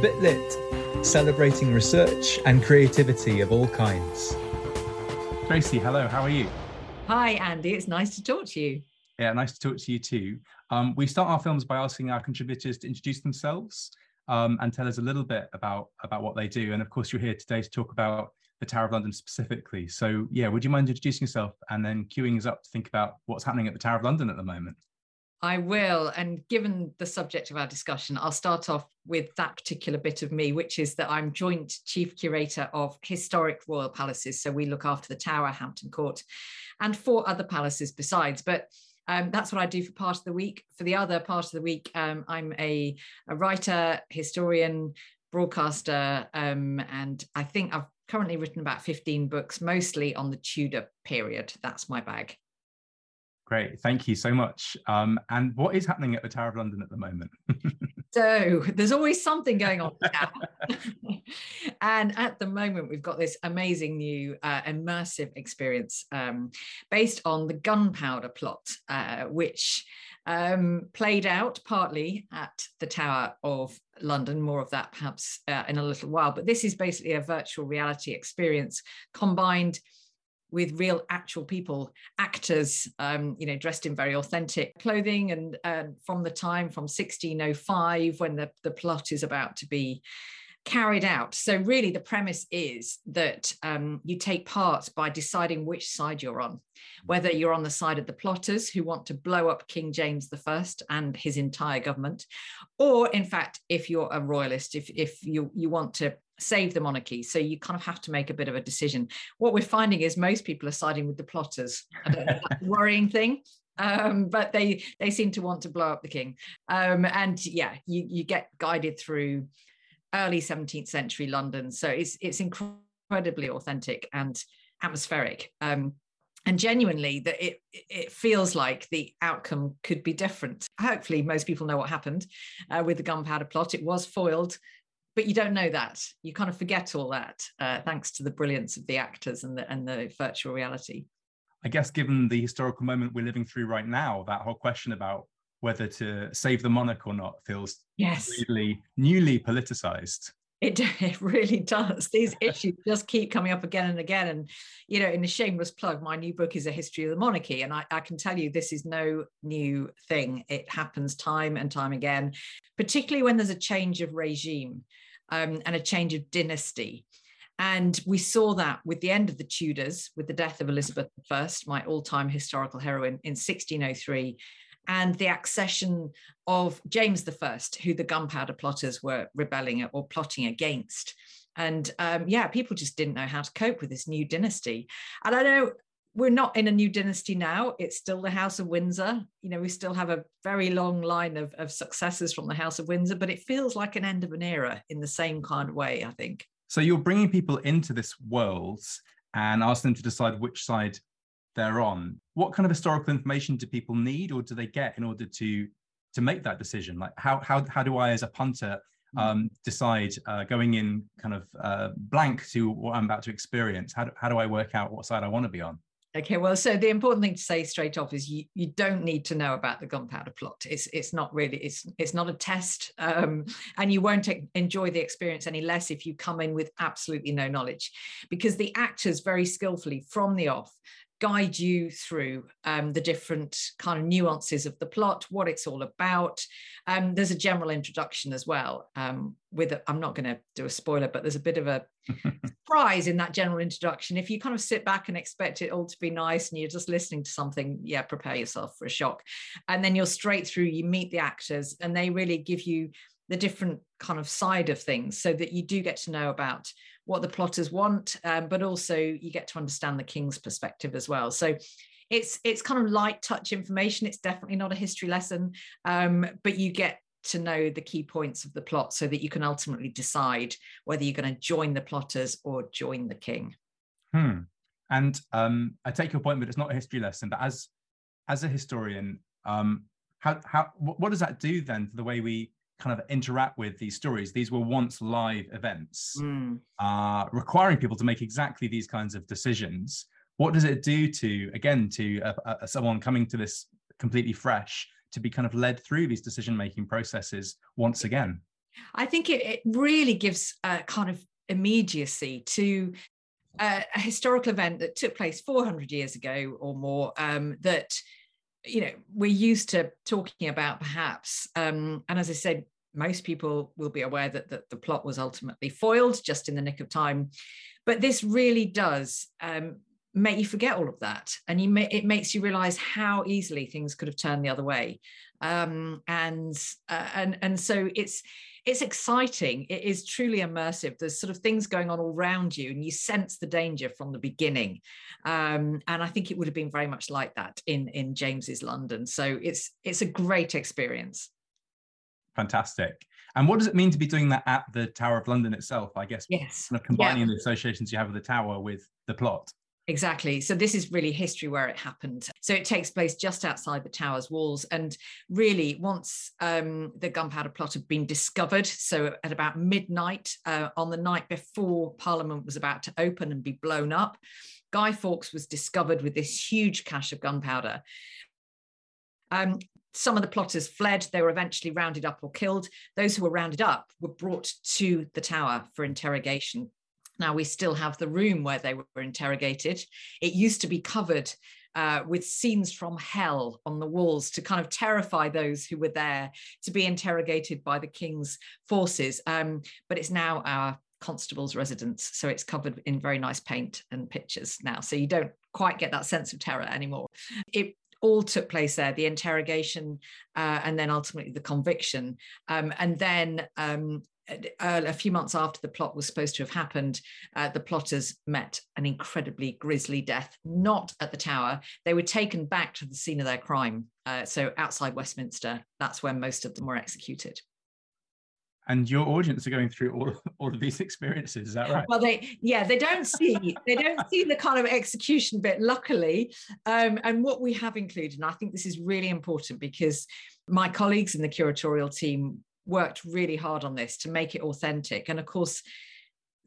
bit lit, celebrating research and creativity of all kinds. Tracy, hello, how are you? Hi, Andy. It's nice to talk to you. Yeah, nice to talk to you too. Um, we start our films by asking our contributors to introduce themselves um, and tell us a little bit about, about what they do. And of course, you're here today to talk about the Tower of London specifically. So, yeah, would you mind introducing yourself and then queuing us up to think about what's happening at the Tower of London at the moment? I will. And given the subject of our discussion, I'll start off with that particular bit of me, which is that I'm joint chief curator of historic royal palaces. So we look after the Tower, Hampton Court, and four other palaces besides. But um, that's what I do for part of the week. For the other part of the week, um, I'm a, a, writer, historian, broadcaster, um, and I think I've currently written about 15 books, mostly on the Tudor period. That's my bag. Great, thank you so much. Um, and what is happening at the Tower of London at the moment? so there's always something going on and at the moment, we've got this amazing new uh, immersive experience um, based on the gunpowder plot, uh, which um, played out partly at the Tower of London. More of that perhaps uh, in a little while. But this is basically a virtual reality experience combined with real actual people actors um, you know dressed in very authentic clothing. And uh, from the time from 1605 when the, the plot is about to be carried out. So really the premise is that um, you take part by deciding which side you're on whether you're on the side of the plotters who want to blow up king james i and his entire government or in fact if you're a royalist if, if you, you want to save the monarchy. So you kind of have to make a bit of a decision. What we're finding is most people are siding with the plotters. Worrying thing. Um, but they they seem to want to blow up the king. Um, and yeah, you you get guided through early 17th century London. So it's it's incredibly authentic and atmospheric. Um, and genuinely that it it feels like the outcome could be different hopefully most people know what happened uh, with the gunpowder plot it was foiled but you don't know that you kind of forget all that uh, thanks to the brilliance of the actors and the and the virtual reality i guess given the historical moment we're living through right now that whole question about whether to save the monarch or not feels yes really newly politicized it, it really does. These issues just keep coming up again and again. And, you know, in a shameless plug, my new book is A History of the Monarchy. And I, I can tell you this is no new thing. It happens time and time again, particularly when there's a change of regime um, and a change of dynasty. And we saw that with the end of the Tudors, with the death of Elizabeth I, my all time historical heroine, in 1603, and the accession of James I, who the gunpowder plotters were rebelling or plotting against. And um, yeah, people just didn't know how to cope with this new dynasty. And I know we're not in a new dynasty now. It's still the House of Windsor. You know, we still have a very long line of, of successors from the House of Windsor, but it feels like an end of an era in the same kind of way, I think. So you're bringing people into this world and ask them to decide which side they're on. What kind of historical information do people need or do they get in order to to make that decision? Like how how how do I as a punter hmm. um, decide uh, going in kind of uh, blank to what I'm about to experience? How do, how do I work out what side I want to be on? Okay, well, so the important thing to say straight off is you, you don't need to know about the gunpowder plot. It's it's not really it's it's not a test, um, and you won't enjoy the experience any less if you come in with absolutely no knowledge, because the actors very skillfully from the off guide you through um, the different kind of nuances of the plot, what it's all about. Um, there's a general introduction as well. Um, with i I'm not going to do a spoiler, but there's a bit of a surprise in that general introduction. If you kind of sit back and expect it all to be nice and you're just listening to something, yeah, prepare yourself for a shock. And then you're straight through. You meet the actors, and they really give you the different kind of side of things so that you do get to know about what the plotters want, um, but also you get to understand the king's perspective as well. So it's it's kind of light touch information. It's definitely not a history lesson, um, but you get to know the key points of the plot so that you can ultimately decide whether you're going to join the plotters or join the king. Hmm. And um, I take your point, but it's not a history lesson. But as as a historian, um, how how what does that do then for the way we kind of interact with these stories. These were once live events, mm. uh, requiring people to make exactly these kinds of decisions. What does it do to, again, to someone coming to this completely fresh, to be kind of led through these decision making processes once again? I think it, it really gives a kind of immediacy to a, a, historical event that took place 400 years ago or more um, that you know we're used to talking about perhaps um, and as i said most people will be aware that, that the plot was ultimately foiled just in the nick of time. But this really does um, make you forget all of that and you may, it makes you realize how easily things could have turned the other way. Um, and uh, and and so it's it's exciting. It is truly immersive. There's sort of things going on all around you and you sense the danger from the beginning. Um, and i think it would have been very much like that in in james's london. So it's it's a great experience. Fantastic. And what does it mean to be doing that at the tower of london itself? I guess yes. kind of combining yeah. the associations you have with the tower with the plot Exactly. So this is really history where it happened. So it takes place just outside the tower's walls. And really, once um, the gunpowder plot had been discovered, so at about midnight uh, on the night before Parliament was about to open and be blown up, Guy Fawkes was discovered with this huge cache of gunpowder. Um, some of the plotters fled. They were eventually rounded up or killed. Those who were rounded up were brought to the tower for interrogation. Now we still have the room where they were interrogated. It used to be covered uh, with scenes from hell on the walls to kind of terrify those who were there to be interrogated by the king's forces. Um, but it's now our constable's residence. So it's covered in very nice paint and pictures now. So you don't quite get that sense of terror anymore. It all took place there the interrogation uh, and then ultimately the conviction um, and then um, a few months after the plot was supposed to have happened, uh, the plotters met an incredibly grisly death, not at the tower. They were taken back to the scene of their crime. Uh, so outside Westminster, that's where most of them were executed. And your audience are going through all, all of these experiences, is that right? Well, they yeah, they don't see they don't see the kind of execution bit, luckily. Um, and what we have included, and I think this is really important because my colleagues in the curatorial team worked really hard on this to make it authentic. And of course,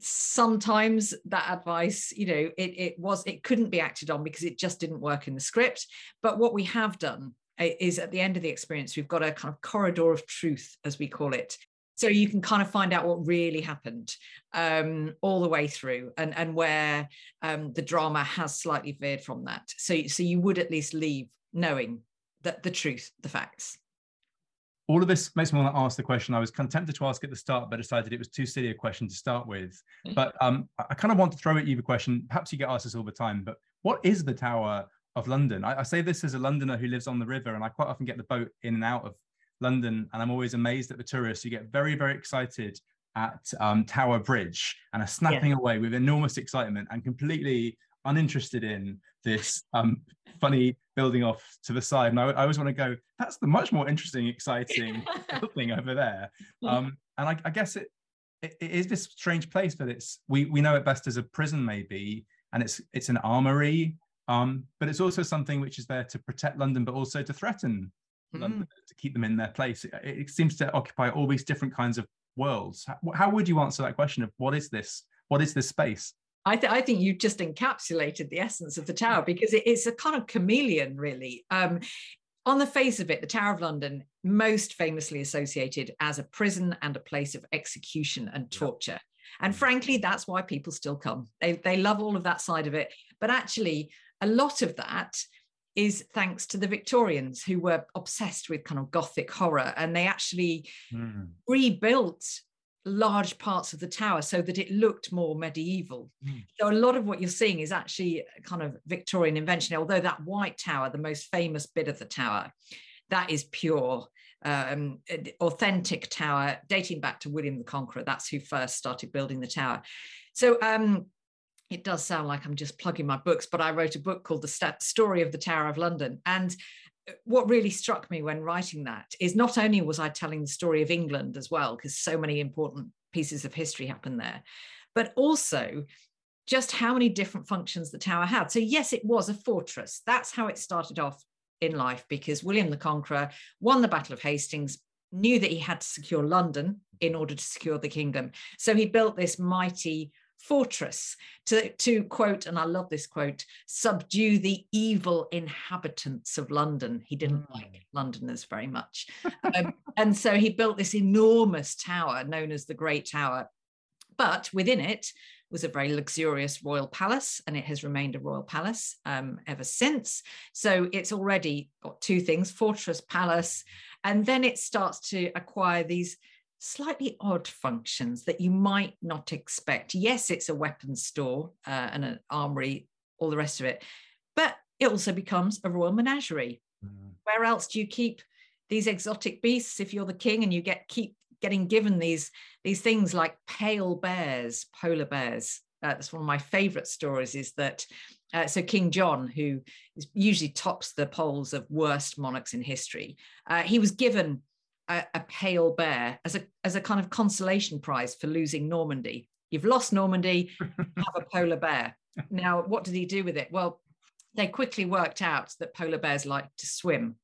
sometimes that advice you know it, it was it couldn't be acted on because it just didn't work in the script. But what we have done uh, is at the end of the experience we've got a kind of corridor of truth as we call it. So you can kind of find out what really happened um, all the way through and and where um, the drama has slightly veered from that. So so you would at least leave knowing that the truth the facts all of this makes me want to ask the question I was kind of tempted to ask at the start, but decided it was too silly a question to start with. Mm-hmm. But um, I kind of want to throw at you the question. Perhaps you get asked this all the time, but what is the Tower of London? I, I say this as a Londoner who lives on the river, and I quite often get the boat in and out of London, and I'm always amazed at the tourists who get very, very excited at um, Tower Bridge and are snapping yeah. away with enormous excitement and completely uninterested in this um, funny building off to the side. And I, I always want to go, that's the much more interesting, exciting thing over there. Um, and I, I guess it, it, it is this strange place that it's we we know it best as a prison maybe, and it's it's an armory, um, but it's also something which is there to protect London, but also to threaten mm. London, to keep them in their place. It, it, seems to occupy all these different kinds of worlds. How, how would you answer that question of what is this? What is this space? I, th- I, think you just encapsulated the essence of the tower because it, it's a kind of chameleon, really. Um, on the face of it, the Tower of London, most famously associated as a prison and a place of execution and torture. And mm. frankly, that's why people still come. They, they love all of that side of it. But actually, a lot of that is thanks to the Victorians who were obsessed with kind of Gothic horror. And they actually mm. rebuilt large parts of the tower so that it looked more medieval. Mm. So a lot of what you're seeing is actually kind of Victorian invention, although that white tower, the most famous bit of the tower, that is pure um, authentic tower dating back to William the Conqueror. That's who first started building the tower. So um, it does sound like I'm just plugging my books, but I wrote a book called The Story of the Tower of London. And what really struck me when writing that is not only was I telling the story of England as well, because so many important pieces of history happen there, but also just how many different functions the tower had. So, yes, it was a fortress. That's how it started off in life because William the Conqueror won the Battle of Hastings, knew that he had to secure London in order to secure the kingdom. So, he built this mighty fortress to, to quote, and I love this quote, subdue the evil inhabitants of London. He didn't mm. like Londoners very much. um, and so he built this enormous tower known as the Great Tower. But within it was a very luxurious royal palace, and it has remained a royal palace um, ever since. So it's already got two things fortress, palace, and then it starts to acquire these slightly odd functions that you might not expect. Yes, it's a weapons store uh, and an armory, all the rest of it, but it also becomes a royal menagerie. Mm. Where else do you keep these exotic beasts if you're the king and you get keep getting given these these things like pale bears, polar bears? Uh, that's one of my favorite stories. Is that uh, so? King John, who is usually tops the polls of worst monarchs in history, uh, he was given a, a pale bear as a as a kind of consolation prize for losing Normandy. You've lost Normandy, have a polar bear. Now, what did he do with it? Well, they quickly worked out that polar bears like to swim.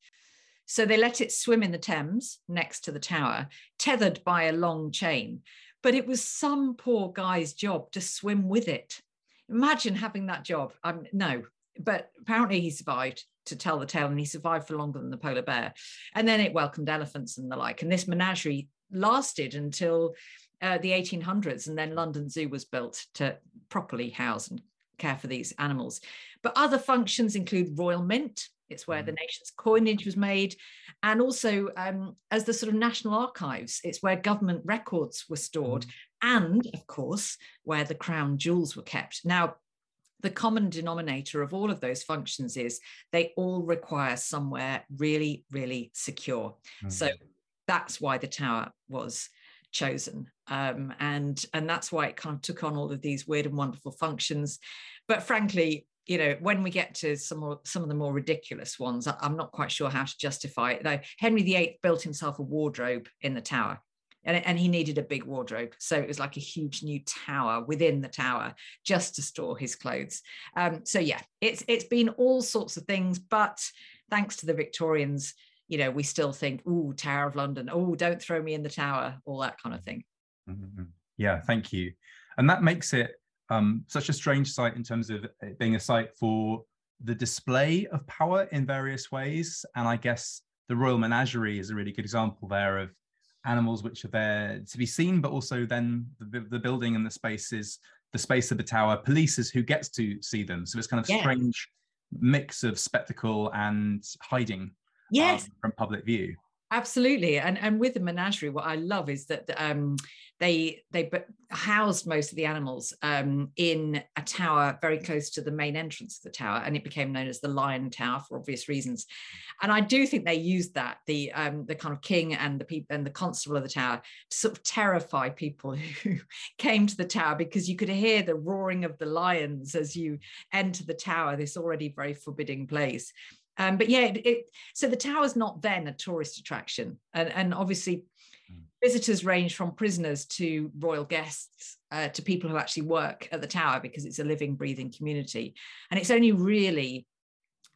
So they let it swim in the Thames next to the tower, tethered by a long chain. But it was some poor guy's job to swim with it. Imagine having that job. Um, no, but apparently he survived to tell the tale and he survived for longer than the polar bear. And then it welcomed elephants and the like. And this menagerie lasted until uh, the 1800s. And then London Zoo was built to properly house and care for these animals. But other functions include Royal Mint. It's where the mm. nation's coinage was made. And also, um, as the sort of national archives, it's where government records were stored. Mm. And of course, where the crown jewels were kept. Now, the common denominator of all of those functions is they all require somewhere really, really secure. Mm-hmm. So that's why the tower was chosen. Um, and, and that's why it kind of took on all of these weird and wonderful functions. But frankly, you know, when we get to some more, some of the more ridiculous ones, I'm not quite sure how to justify it. Though Henry VIII built himself a wardrobe in the tower and, and he needed a big wardrobe. So it was like a huge new tower within the tower just to store his clothes. Um, so yeah, it's it's been all sorts of things, but thanks to the Victorians, you know, we still think, oh, Tower of London, oh, don't throw me in the tower, all that kind of thing. Mm-hmm. Yeah, thank you. And that makes it um, such a strange site in terms of it being a site for the display of power in various ways. And I guess the Royal Menagerie is a really good example there of animals which are there to be seen, but also then the, the building and the spaces, the space of the tower polices who gets to see them. So it's kind of yeah. strange mix of spectacle and hiding um, yes. Um, from public view. Absolutely, and and with the menagerie, what I love is that um, they they housed most of the animals um, in a tower very close to the main entrance of the tower, and it became known as the Lion Tower for obvious reasons. And I do think they used that the um, the kind of king and the people and the constable of the tower to sort of terrify people who came to the tower because you could hear the roaring of the lions as you enter the tower, this already very forbidding place. Um, but yeah, it, it, so the tower's not then a tourist attraction, and and obviously mm. visitors range from prisoners to royal guests uh, to people who actually work at the tower because it's a living, breathing community, and it's only really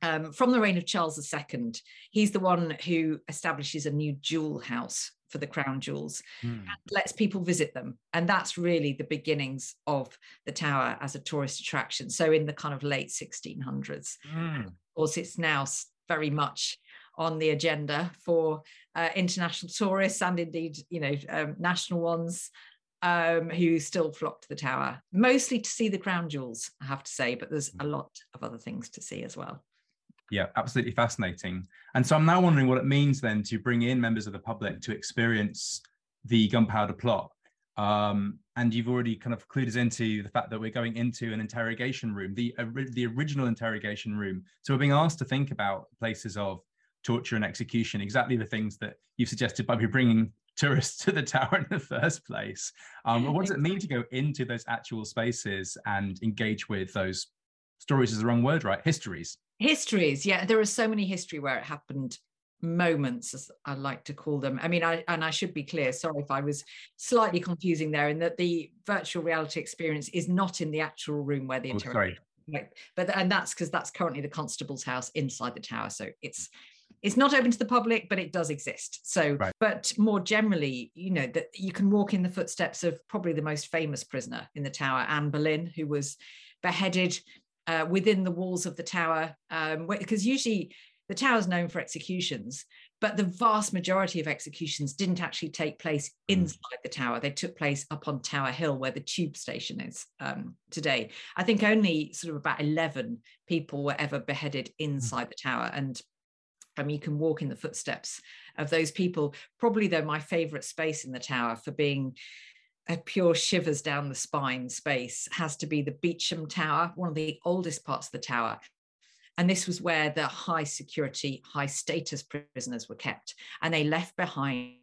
um, from the reign of Charles II, he's the one who establishes a new jewel house for the crown jewels mm. and lets people visit them. And that's really the beginnings of the tower as a tourist attraction. So in the kind of late 1600s. Mm. Of course, it's now very much on the agenda for uh, international tourists and indeed, you know, um, national ones um, who still flock to the tower, mostly to see the crown jewels, I have to say, but there's a lot of other things to see as well yeah, absolutely fascinating. And so I'm now wondering what it means then to bring in members of the public to experience the gunpowder plot. Um, and you've already kind of clued us into the fact that we're going into an interrogation room, the, uh, the original interrogation room. So we're being asked to think about places of torture and execution, exactly the things that you've suggested by bringing tourists to the tower in the first place. Um, but what does it mean to go into those actual spaces and engage with those stories is the wrong word, right? Histories histories yeah there are so many history where it happened moments as i like to call them i mean i and i should be clear sorry if i was slightly confusing there in that the virtual reality experience is not in the actual room where the oh, Right. But and that's because that's currently the constable's house inside the tower. So it's it's not open to the public, but it does exist. So, right. but more generally, you know, that you can walk in the footsteps of probably the most famous prisoner in the tower, Anne Boleyn, who was beheaded uh, within the walls of the tower. Um, because usually the tower is known for executions, but the vast majority of executions didn't actually take place hmm. inside the tower. They took place up on Tower Hill, where the tube station is um, today. I think only sort of about 11 people were ever beheaded hmm. inside the tower. And um, you can walk in the footsteps of those people. Probably, though, my favorite space in the tower for being a pure shivers down the spine space has to be the Beauchamp Tower, one of the oldest parts of the tower. And this was where the high security, high status prisoners were kept. And they left behind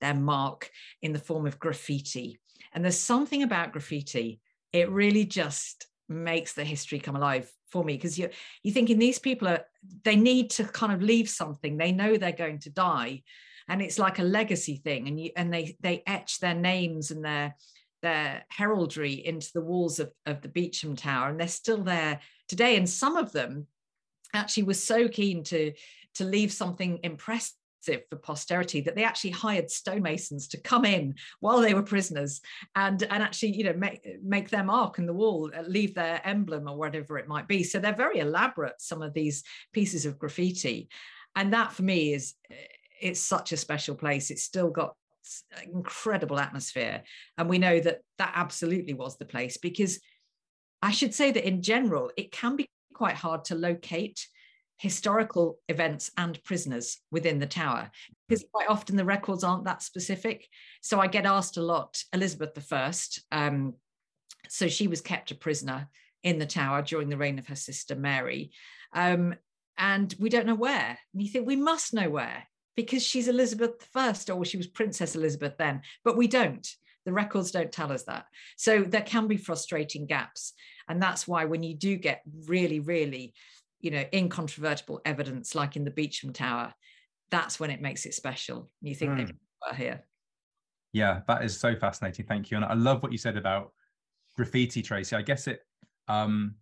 their mark in the form of graffiti. And there's something about graffiti, it really just makes the history come alive for me because you you're thinking these people are they need to kind of leave something they know they're going to die and it's like a legacy thing and you and they they etch their names and their their heraldry into the walls of, of the Beauchamp Tower and they're still there today. And some of them actually were so keen to to leave something impressive for posterity that they actually hired stonemasons to come in while they were prisoners and and actually you know make make their mark in the wall uh, leave their emblem or whatever it might be. So they're very elaborate some of these pieces of graffiti. And that for me is it's such a special place. It's still got incredible atmosphere. And we know that that absolutely was the place because i should say that in general it can be quite hard to locate historical events and prisoners within the tower because quite often the records aren't that specific. So i get asked a lot elizabeth i um, so she was kept a prisoner in the tower during the reign of her sister mary. Um, and we don't know where. And you think we must know where because she's elizabeth i or she was princess elizabeth then but we don't the records don't tell us that so there can be frustrating gaps and that's why when you do get really really you know, incontrovertible evidence like in the Beauchamp Tower, that's when it makes it special. You think mm. they here. Yeah, that is so fascinating. Thank you. And I love what you said about graffiti, Tracy. I guess it um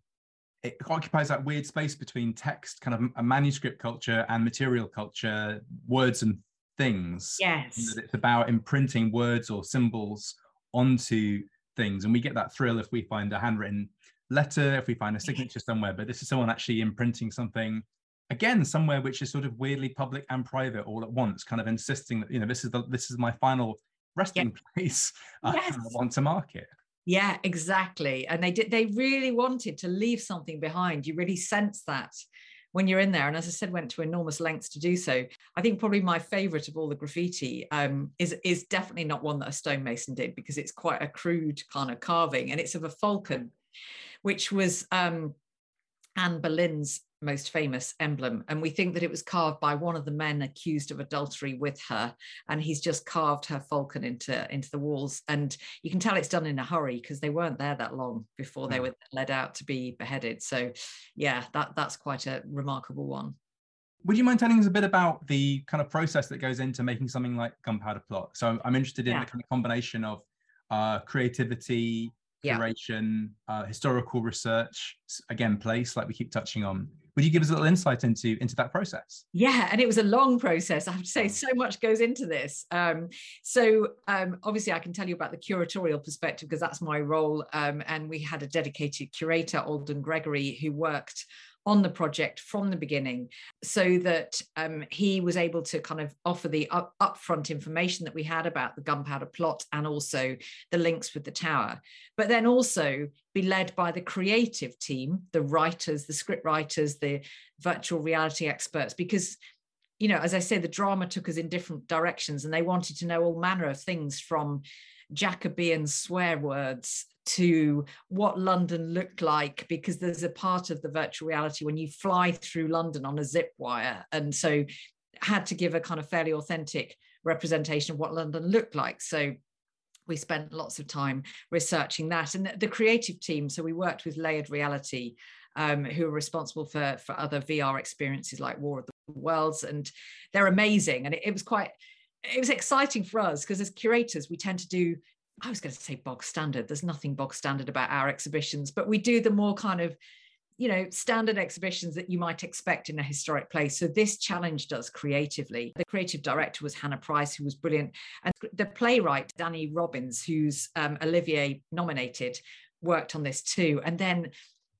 it occupies that weird space between text, kind of a manuscript culture and material culture, words and things. Yes. It's about imprinting words or symbols onto things. And we get that thrill if we find a handwritten letter, if we find a signature somewhere, but this is someone actually imprinting something again somewhere which is sort of weirdly public and private all at once, kind of insisting that you know this is the this is my final resting place. Yes. I want to mark it. Yeah, exactly. And they did. They really wanted to leave something behind. You really sense that when you're in there. And as I said, went to enormous lengths to do so. I think probably my favourite of all the graffiti um, is is definitely not one that a stonemason did because it's quite a crude kind of carving, and it's of a falcon which was um, Anne Boleyn's most famous emblem. And we think that it was carved by one of the men accused of adultery with her. And he's just carved her falcon into, into the walls. And you can tell it's done in a hurry because they weren't there that long before they hmm. were led out to be beheaded. So yeah, that, that's quite a remarkable one. Would you mind telling us a bit about the kind of process that goes into making something like Gunpowder Plot? So I'm interested in yeah. the kind of combination of uh, creativity, curation, yeah. uh, historical research, again, place like we keep touching on. Would you give us a little insight into into that process? Yeah, and it was a long process. I have to say, so much goes into this. Um, so um, obviously, I can tell you about the curatorial perspective because that's my role. Um, and we had a dedicated curator, Alden Gregory, who worked on the project from the beginning so that um, he was able to kind of offer the up, upfront information that we had about the gunpowder plot and also the links with the tower but then also be led by the creative team the writers the script writers the virtual reality experts because you know as i say the drama took us in different directions and they wanted to know all manner of things from jacobean swear words to what London looked like because there's a part of the virtual reality when you fly through London on a zip wire. And so had to give a kind of fairly authentic representation of what London looked like. So we spent lots of time researching that and the creative team. So we worked with Layered Reality, um, who are responsible for, for other VR experiences like War of the Worlds. And they're amazing. And it, it was quite, it was exciting for us because as curators, we tend to do I was going to say bog standard. There's nothing bog standard about our exhibitions, but we do the more kind of you know standard exhibitions that you might expect in a historic place so this challenged us creatively the creative director was hannah price who was brilliant and the playwright danny robins who's um, olivier nominated worked on this too and then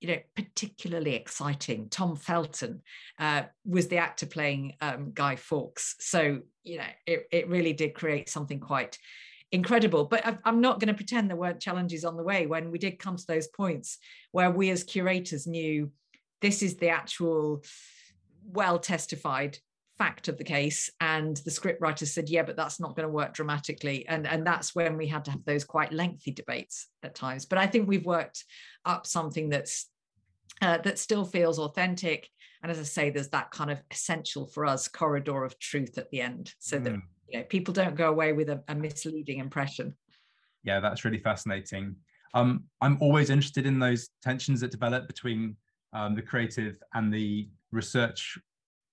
you know, particularly exciting. Tom Felton uh, was the actor playing um, Guy Fawkes. So, you know, it, it really did create something quite incredible. But I'm not going to pretend there weren't challenges on the way when we did come to those points where we as curators knew this is the actual well testified fact of the case and the scriptwriter said yeah but that's not going to work dramatically and and that's when we had to have those quite lengthy debates at times but i think we've worked up something that's uh, that still feels authentic and as i say there's that kind of essential for us corridor of truth at the end so mm. that you know people don't go away with a, a misleading impression yeah that's really fascinating um, i'm always interested in those tensions that develop between um, the creative and the research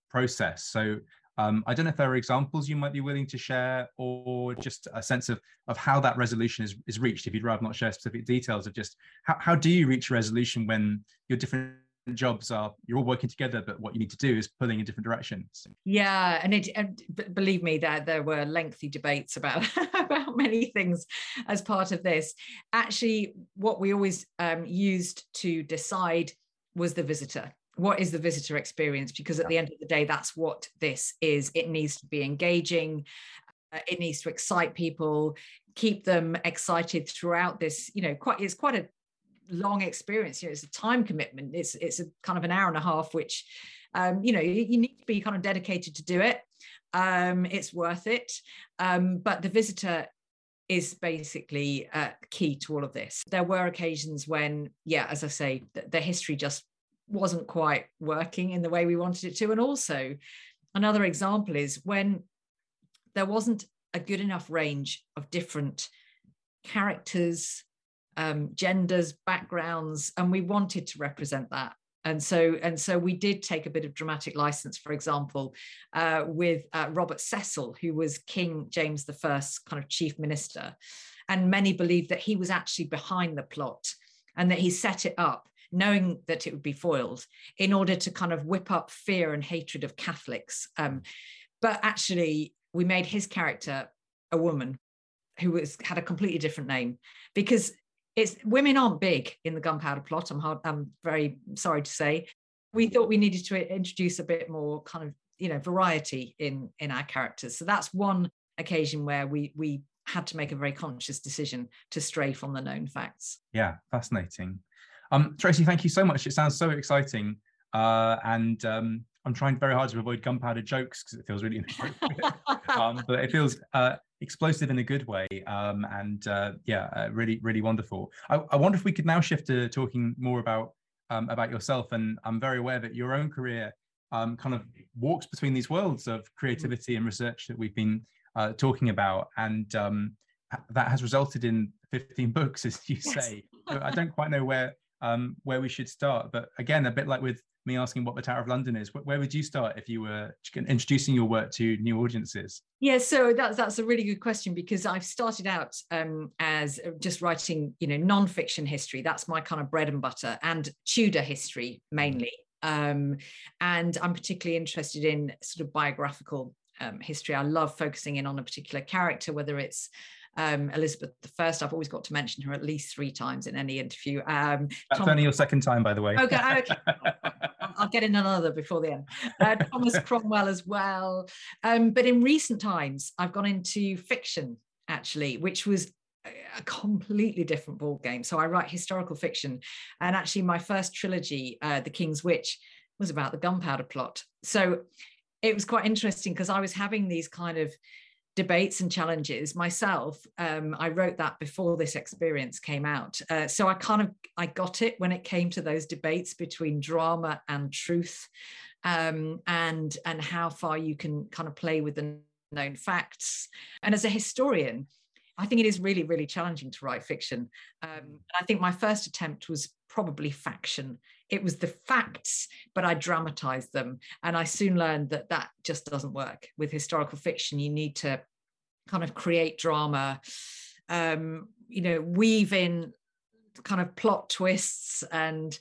process. So um, I don't know if there are examples you might be willing to share or just a sense of, of how that resolution is, is reached, if you'd rather not share specific details of just how, how do you reach resolution when your different jobs are you're all working together but what you need to do is pulling in different directions. Yeah and it and believe me that there were lengthy debates about about many things as part of this. Actually what we always um, used to decide was the visitor. What is the visitor experience? Because at the end of the day that's what this is. It needs to be engaging. Uh, it needs to excite people keep them excited throughout this you know quite it's quite a long experience. You know it's a time commitment. It's it's a kind of an hour and a half which um, you know you, you, need to be kind of dedicated to do it. Um, it's worth it. Um, but the visitor is basically uh, key to all of this. There were occasions when yeah as i say the, the history just wasn't quite working in the way we wanted it to. And also, another example is when there wasn't a good enough range of different characters, um, genders, backgrounds, and we wanted to represent that. And so, and so we did take a bit of dramatic license, for example, uh, with uh, Robert Cecil, who was King James I's kind of chief minister. And many believed that he was actually behind the plot and that he set it up knowing that it would be foiled in order to kind of whip up fear and hatred of Catholics. Um, but actually, we made his character a woman who was had a completely different name because it's women aren't big in the gunpowder plot. I'm hard, I'm very sorry to say. We thought we needed to introduce a bit more kind of you know variety in in our characters. So that's one occasion where we we had to make a very conscious decision to stray from the known facts. Yeah, fascinating. Um, Tracy, thank you so much. It sounds so exciting. Uh, and um, I'm trying very hard to avoid gunpowder jokes because it feels really inappropriate. um, but it feels uh, explosive in a good way. Um, and uh, yeah, uh, really, really wonderful. I, I, wonder if we could now shift to talking more about um, about yourself. And I'm very aware that your own career um, kind of walks between these worlds of creativity and research that we've been uh, talking about. And um, that has resulted in 15 books, as you yes. say. I don't quite know where um, where we should start. But again, a bit like with me asking what the Tower of London is, where would you start if you were introducing your work to new audiences? Yeah, so that's that's a really good question because I've started out um, as uh, just writing, you know, non-fiction history. That's my kind of bread and butter, and Tudor history mainly. Um, and I'm particularly interested in sort of biographical um, history. I love focusing in on a particular character, whether it's um, Elizabeth I. I've always got to mention her at least three times in any interview. Um, That's Tom- only your second time, by the way. Okay, okay. I'll get in another before the end. Uh, Thomas Cromwell as well. Um, but in recent times, I've gone into fiction actually, which was a completely different ball game. So I write historical fiction, and actually my first trilogy, uh, The King's Witch, was about the gunpowder plot. So it was quite interesting because I was having these kind of debates and challenges myself um, i wrote that before this experience came out. Uh, so i kind of i got it when it came to those debates between drama and truth um, and and how far you can kind of play with the known facts. And as a historian i think it is really really challenging to write fiction. Um, i think my first attempt was probably faction. It was the facts but i dramatized them. And i soon learned that that just doesn't work. With historical fiction you need to kind of create drama um you know weave in kind of plot twists and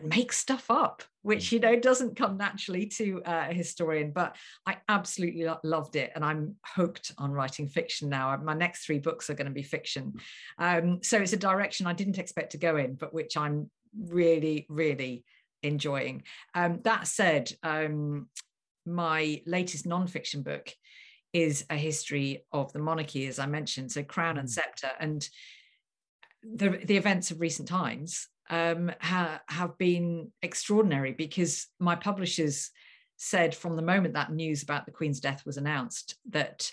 and make stuff up, which you know doesn't come naturally to uh, a historian. But I absolutely lo- loved it, and I'm hooked on writing fiction now. My next three books are going to be fiction, um, so it's a direction I didn't expect to go in, but which I'm really, really enjoying. Um, that said, um, my latest nonfiction book is a history of the monarchy, as I mentioned, so Crown and mm. Sceptre, and the the events of recent times um, ha, have been extraordinary because my publishers said from the moment that news about the Queen's death was announced that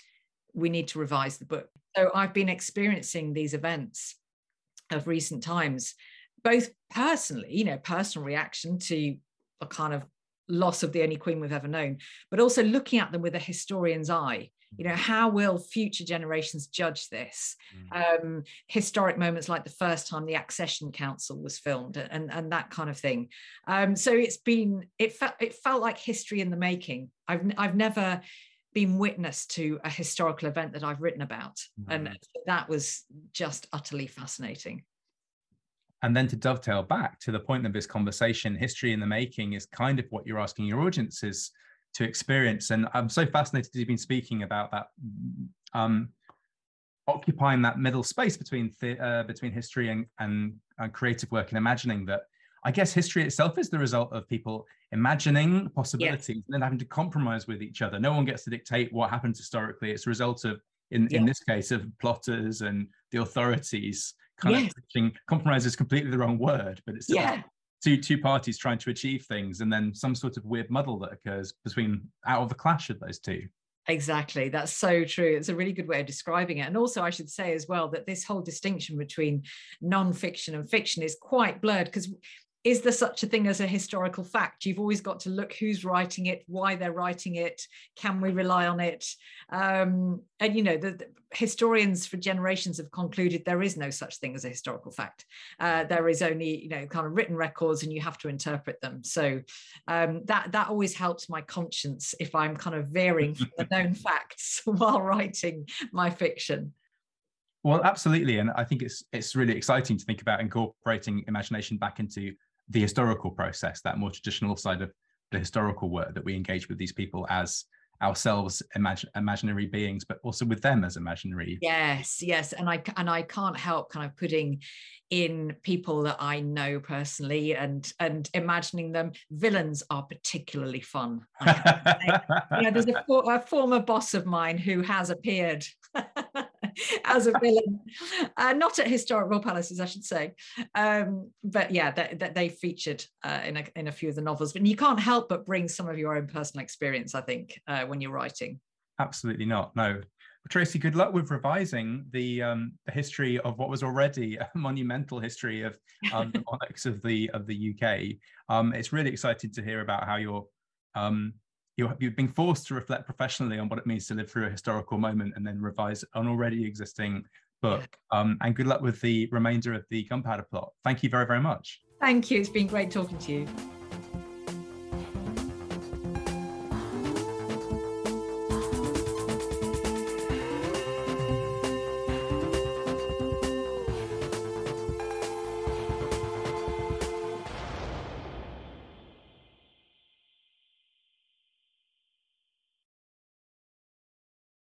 we need to revise the book. So I've been experiencing these events of recent times, both personally, you know, personal reaction to a kind of loss of the only queen we've ever known, but also looking at them with a historian's eye you know how will future generations judge this mm. um, historic moments like the first time the accession council was filmed and and that kind of thing um, so it's been it felt it felt like history in the making i've i've never been witness to a historical event that i've written about mm. and that was just utterly fascinating and then to dovetail back to the point of this conversation history in the making is kind of what you're asking your audiences to experience. And I'm so fascinated you've been speaking about that, um, occupying that middle space between the, uh, between history and, and, and creative work and imagining that. I guess history itself is the result of people imagining possibilities yes. and then having to compromise with each other. No one gets to dictate what happened historically. It's a result of, in, yeah. in this case, of plotters and the authorities kind yes. of pushing. Compromise is completely the wrong word, but it's yeah two two parties trying to achieve things and then some sort of weird muddle that occurs between out of the clash of those two Exactly. That's so true. It's a really good way of describing it. And also, I should say as well that this whole distinction between non-fiction and fiction is quite blurred because is there such a thing as a historical fact? You've always got to look who's writing it, why they're writing it, can we rely on it? Um, and you know, the, the, historians for generations have concluded there is no such thing as a historical fact. Uh, there is only you know kind of written records, and you have to interpret them. So um, that that always helps my conscience if I'm kind of veering from the known facts while writing my fiction. Well, absolutely, and I think it's it's really exciting to think about incorporating imagination back into the historical process, that more traditional side of the historical work that we engage with these people as ourselves imagine, imaginary beings but also with them as imaginary yes yes and i and i can't help kind of putting in people that i know personally and and imagining them. Villains are particularly fun you know, there's a, a former boss of mine who has appeared as a villain. Uh, not at historic royal palaces, I should say. Um, but yeah, that, that they featured uh, in, a, in a few of the novels. But you can't help but bring some of your own personal experience, I think, uh, when you're writing. Absolutely not. No. Tracy, good luck with revising the um, the history of what was already a monumental history of um, the monarchs of the of the UK. Um, it's really exciting to hear about how you're um, you have been forced to reflect professionally on what it means to live through a historical moment and then revise an already existing book. Um, and good luck with the remainder of the Gunpowder plot. Thank you very, very much. Thank you. It's been great talking to you.